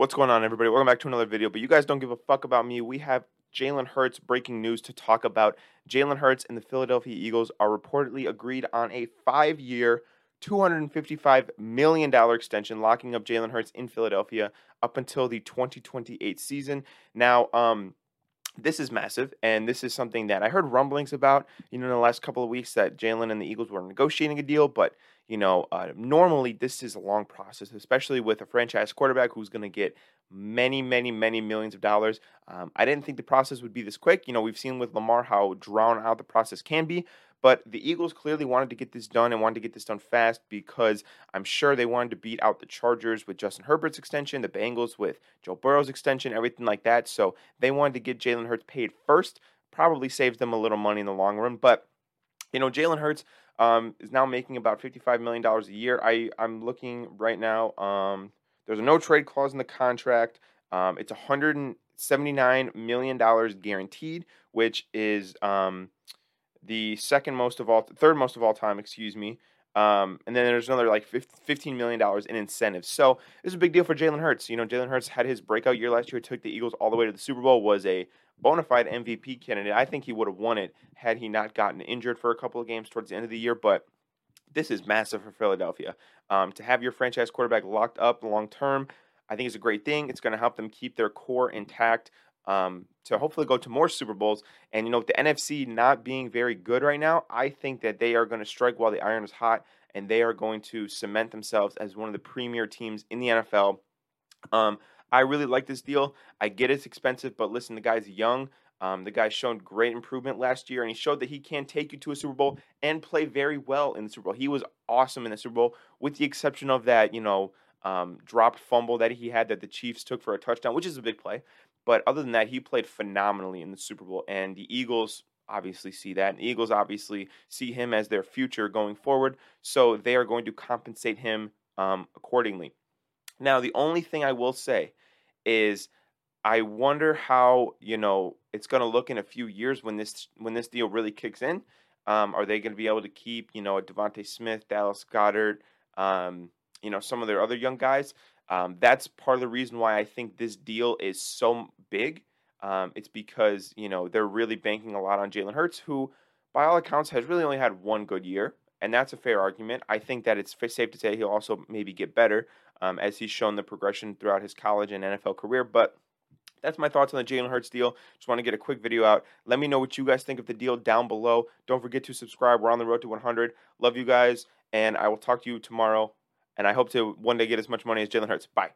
What's going on, everybody? Welcome back to another video. But you guys don't give a fuck about me. We have Jalen Hurts breaking news to talk about. Jalen Hurts and the Philadelphia Eagles are reportedly agreed on a five year, $255 million extension, locking up Jalen Hurts in Philadelphia up until the 2028 season. Now, um, this is massive, and this is something that I heard rumblings about, you know, in the last couple of weeks that Jalen and the Eagles were negotiating a deal, but you know, uh, normally this is a long process, especially with a franchise quarterback who's going to get many, many, many millions of dollars. Um, I didn't think the process would be this quick. You know, we've seen with Lamar how drawn out the process can be, but the Eagles clearly wanted to get this done and wanted to get this done fast because I'm sure they wanted to beat out the Chargers with Justin Herbert's extension, the Bengals with Joe Burrow's extension, everything like that. So they wanted to get Jalen Hurts paid first. Probably saves them a little money in the long run, but you know, Jalen Hurts um, is now making about $55 million a year. I, I'm looking right now. Um, there's a no trade clause in the contract. Um, it's $179 million guaranteed, which is um, the second most of all, third most of all time, excuse me. Um, and then there's another like $15 million in incentives. So this is a big deal for Jalen Hurts. You know, Jalen Hurts had his breakout year last year, took the Eagles all the way to the Super Bowl, was a bona fide MVP candidate. I think he would have won it had he not gotten injured for a couple of games towards the end of the year. But this is massive for Philadelphia. Um, to have your franchise quarterback locked up long term, I think is a great thing. It's going to help them keep their core intact um, to hopefully go to more Super Bowls. And, you know, with the NFC not being very good right now, I think that they are going to strike while the iron is hot and they are going to cement themselves as one of the premier teams in the NFL. Um, I really like this deal. I get it's expensive, but listen, the guy's young. Um, the guy's shown great improvement last year, and he showed that he can take you to a Super Bowl and play very well in the Super Bowl. He was awesome in the Super Bowl, with the exception of that, you know, um, dropped fumble that he had that the Chiefs took for a touchdown, which is a big play. But other than that, he played phenomenally in the Super Bowl, and the Eagles obviously see that. And Eagles obviously see him as their future going forward, so they are going to compensate him um, accordingly. Now, the only thing I will say is I wonder how you know it's going to look in a few years when this when this deal really kicks in. Um, are they going to be able to keep you know a DeVonta Smith, Dallas Goedert, um, you know some of their other young guys? Um, that's part of the reason why I think this deal is so big. Um, it's because you know they're really banking a lot on Jalen Hurts, who, by all accounts, has really only had one good year, and that's a fair argument. I think that it's safe to say he'll also maybe get better um, as he's shown the progression throughout his college and NFL career. But that's my thoughts on the Jalen Hurts deal. Just want to get a quick video out. Let me know what you guys think of the deal down below. Don't forget to subscribe. We're on the road to 100. Love you guys, and I will talk to you tomorrow. And I hope to one day get as much money as Jalen Hurts. Bye.